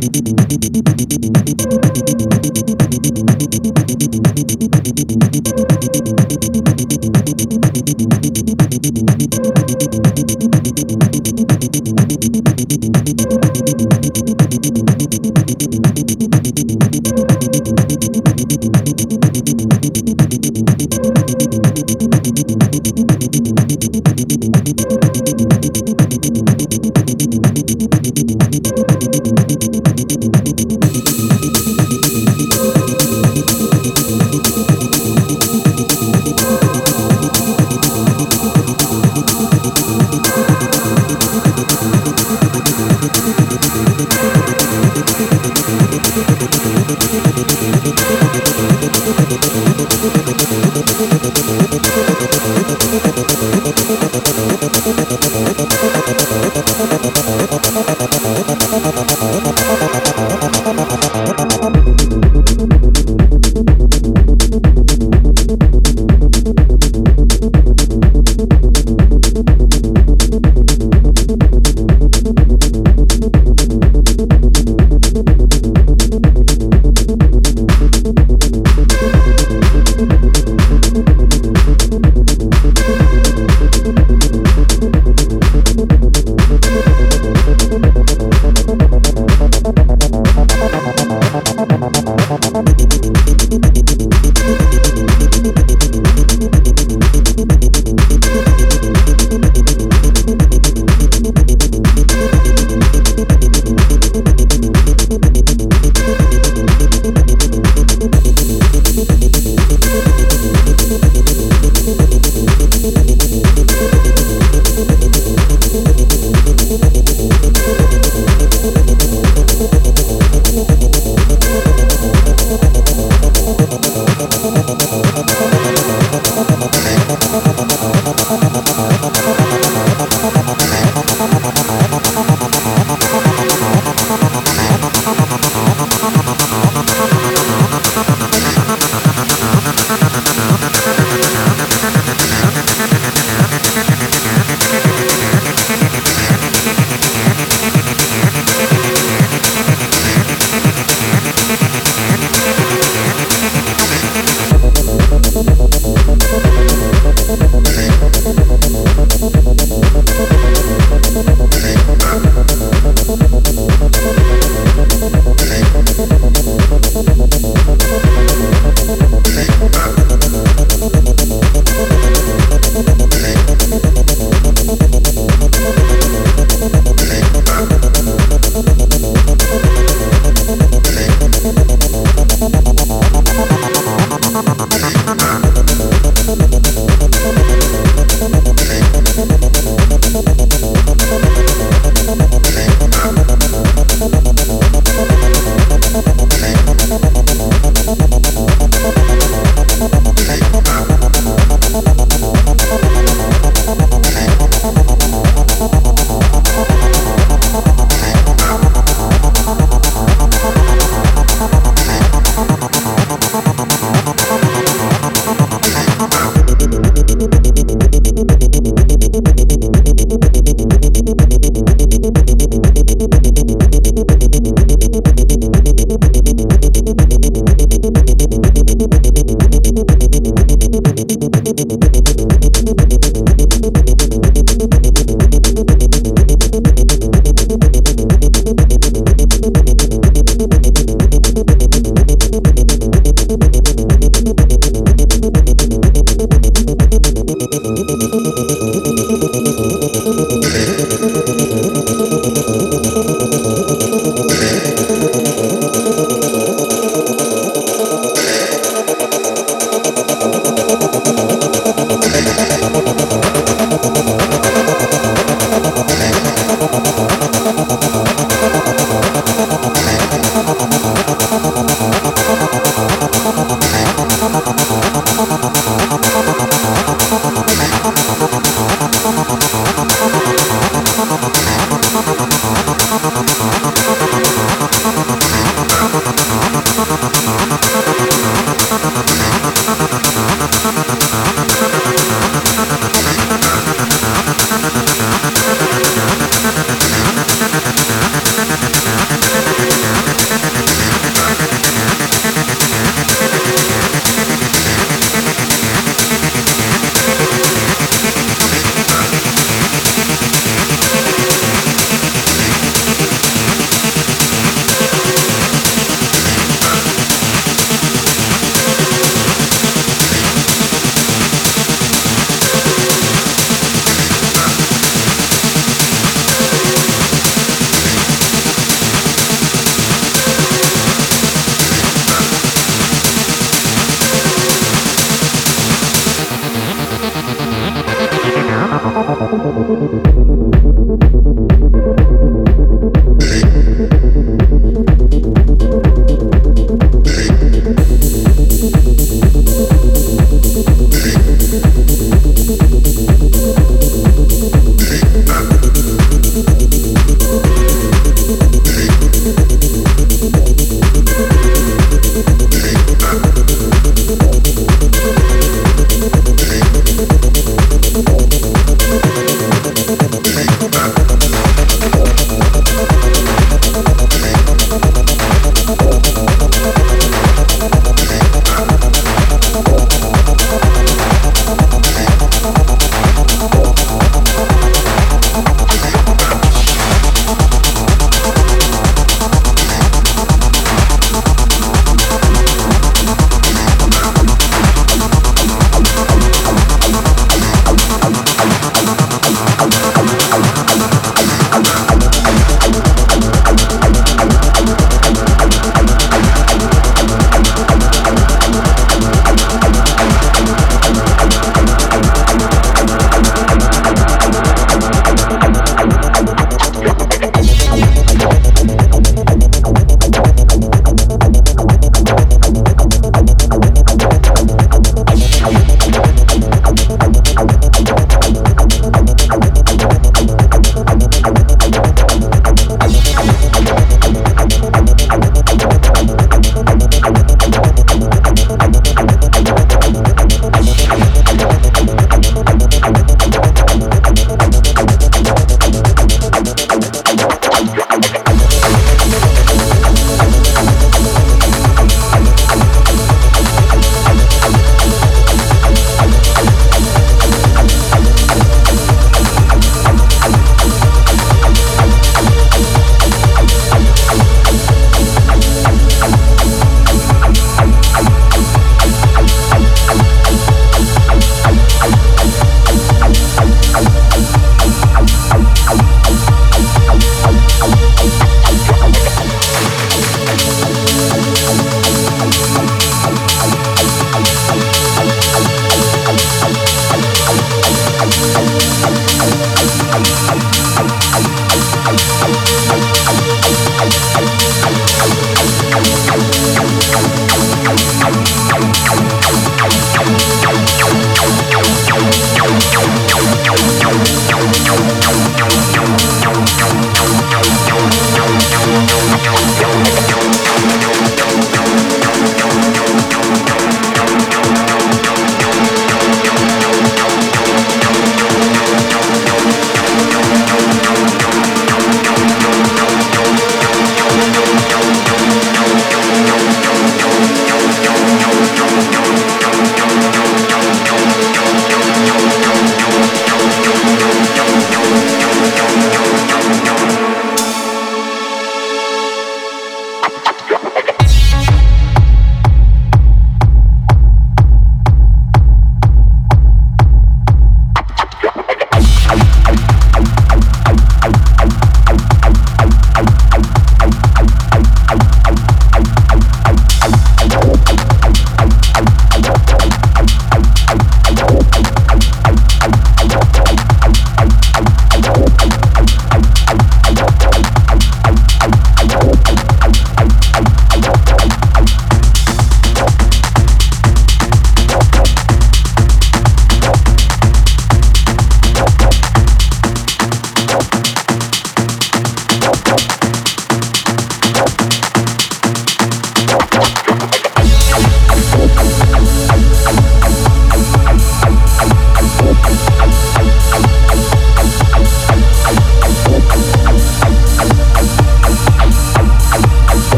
Thank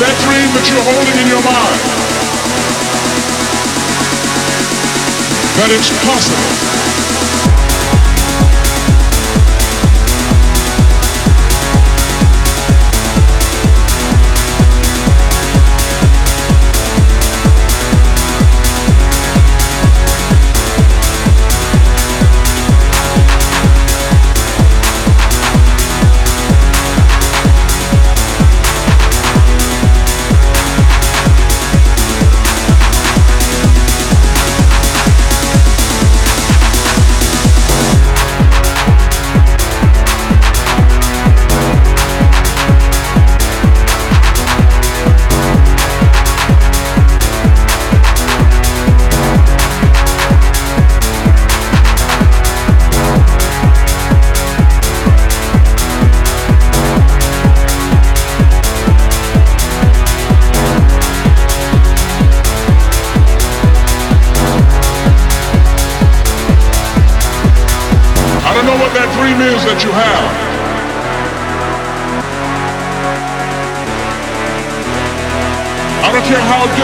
That dream that you're holding in your mind, that it's possible.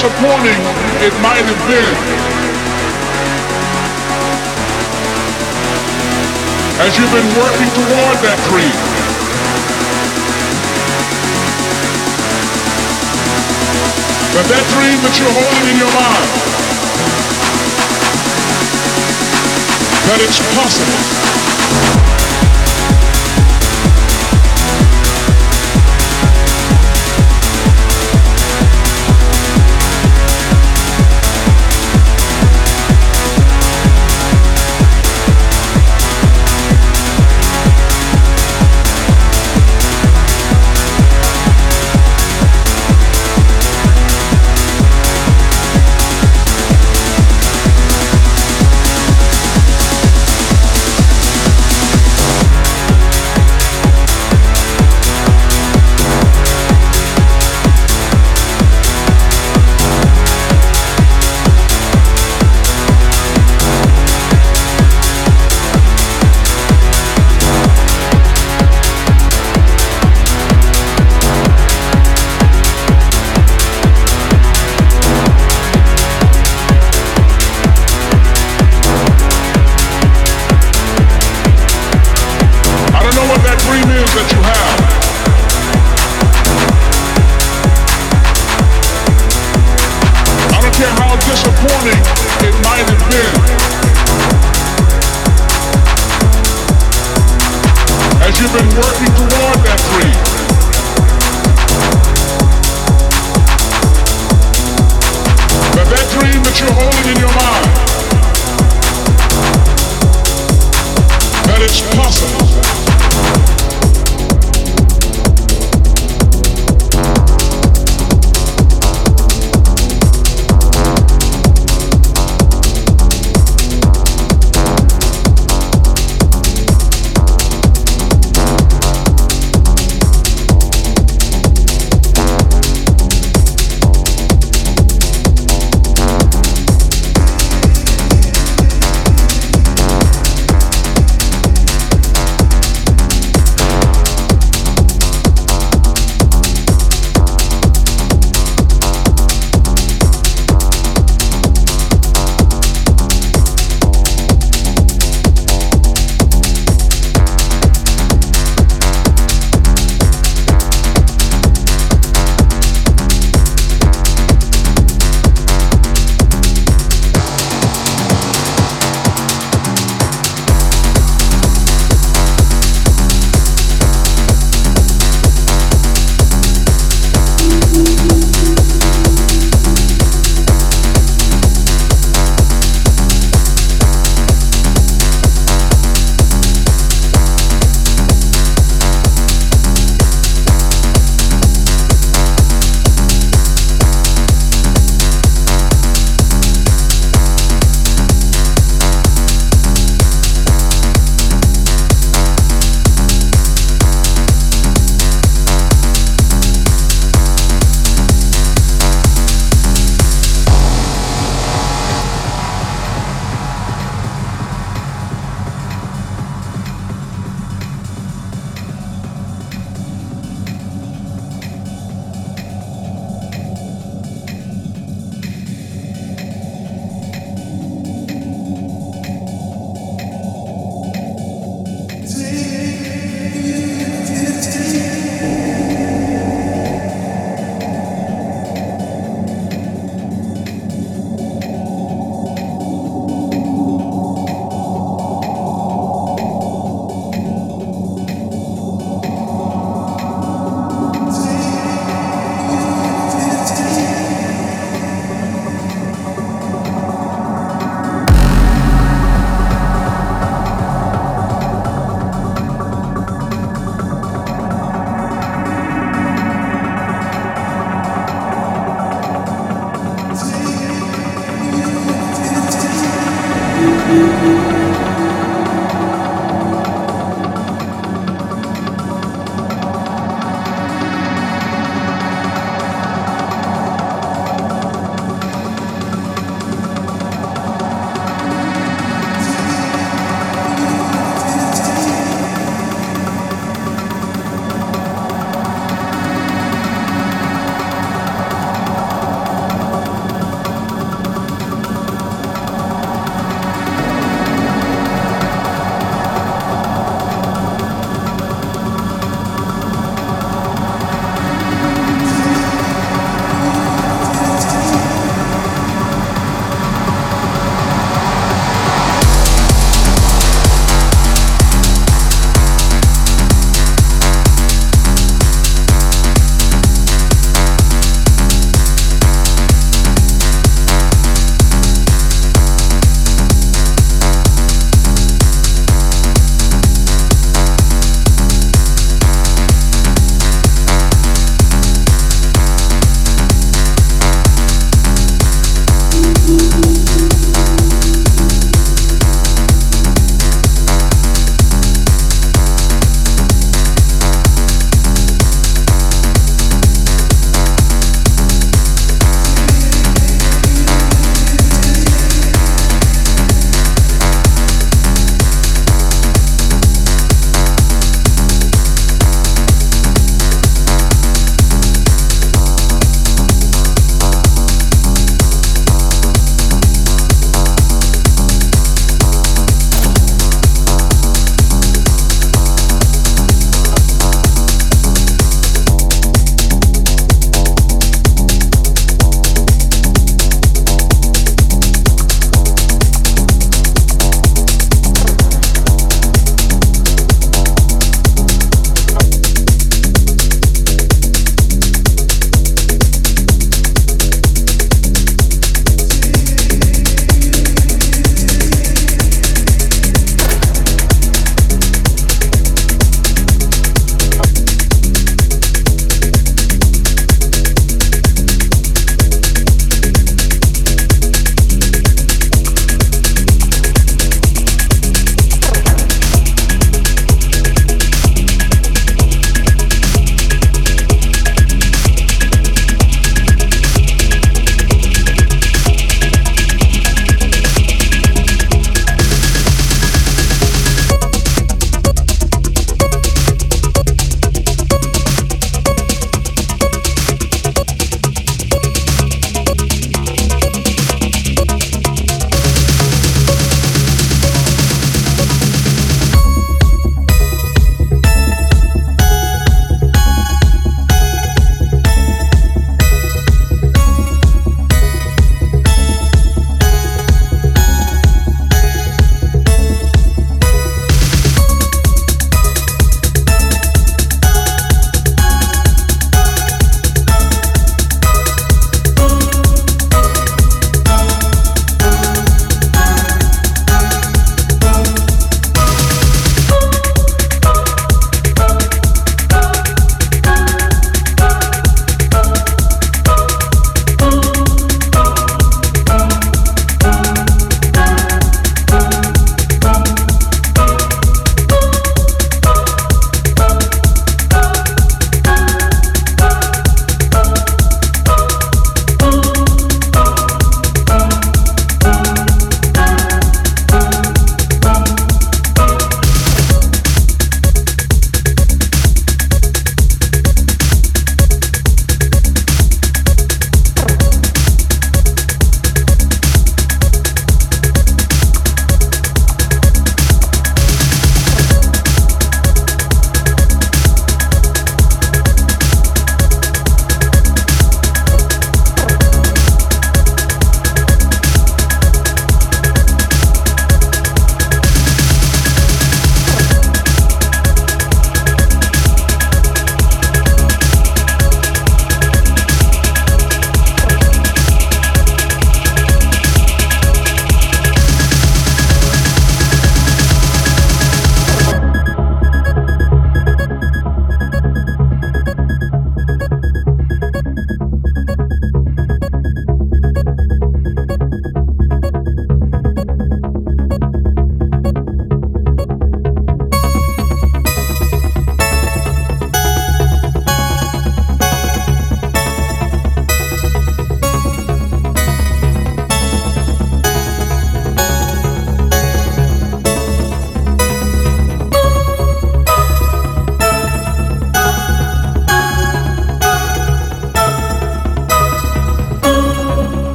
Disappointing it might have been. As you've been working toward that dream. But that dream that you're holding in your mind, that it's possible.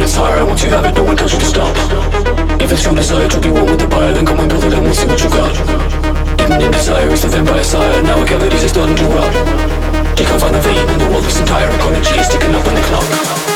Fire and the numb desire. Once you have it, no one tells you to stop. If it's your desire to be one with the fire, then come and build it and we'll see what you got. Hidden in desire is the vampire sire. Now cavities are starting to rot. You can find the vein in the wall, this entire ecology is ticking up on the clock.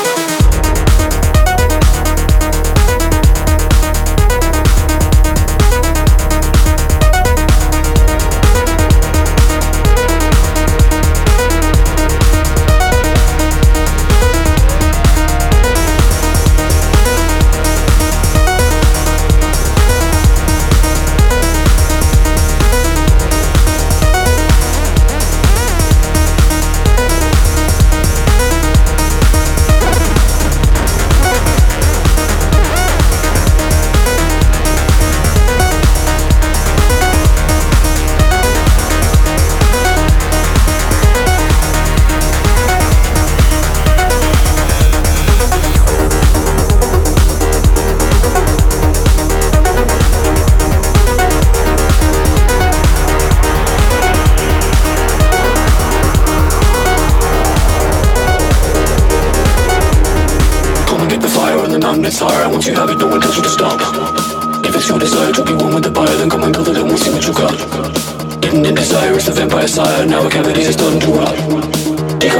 Sire, now a cavity is starting to rot.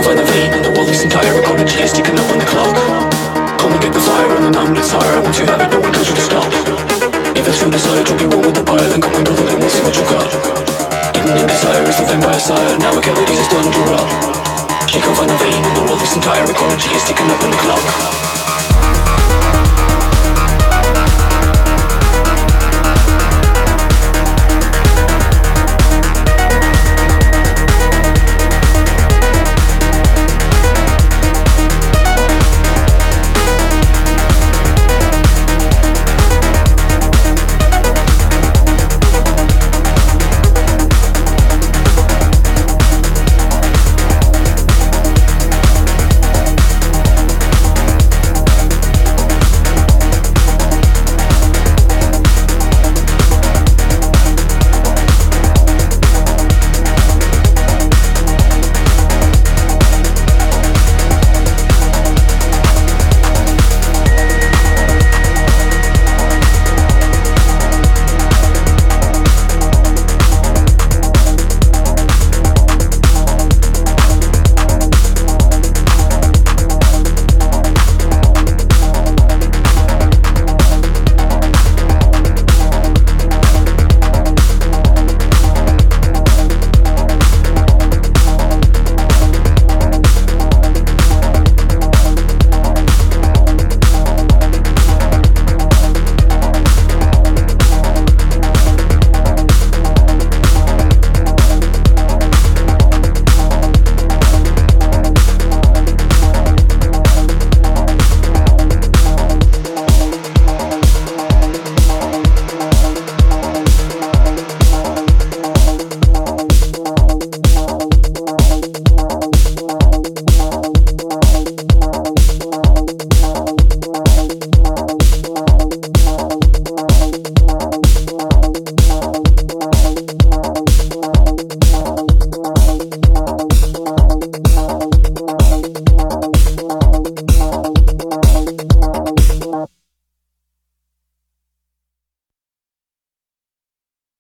Find the vein in the wall, this entire ecology is ticking up on the clock. Come and get the fire and the numb desire, once you have it, no one tells you to stop. If it's your desire to be one with the fire, then come and build it and we'll see what you got. Hidden in desire is the vampire sire, now a cavity is starting to rot. Find the vein in the wall, this entire ecology is ticking up on the clock.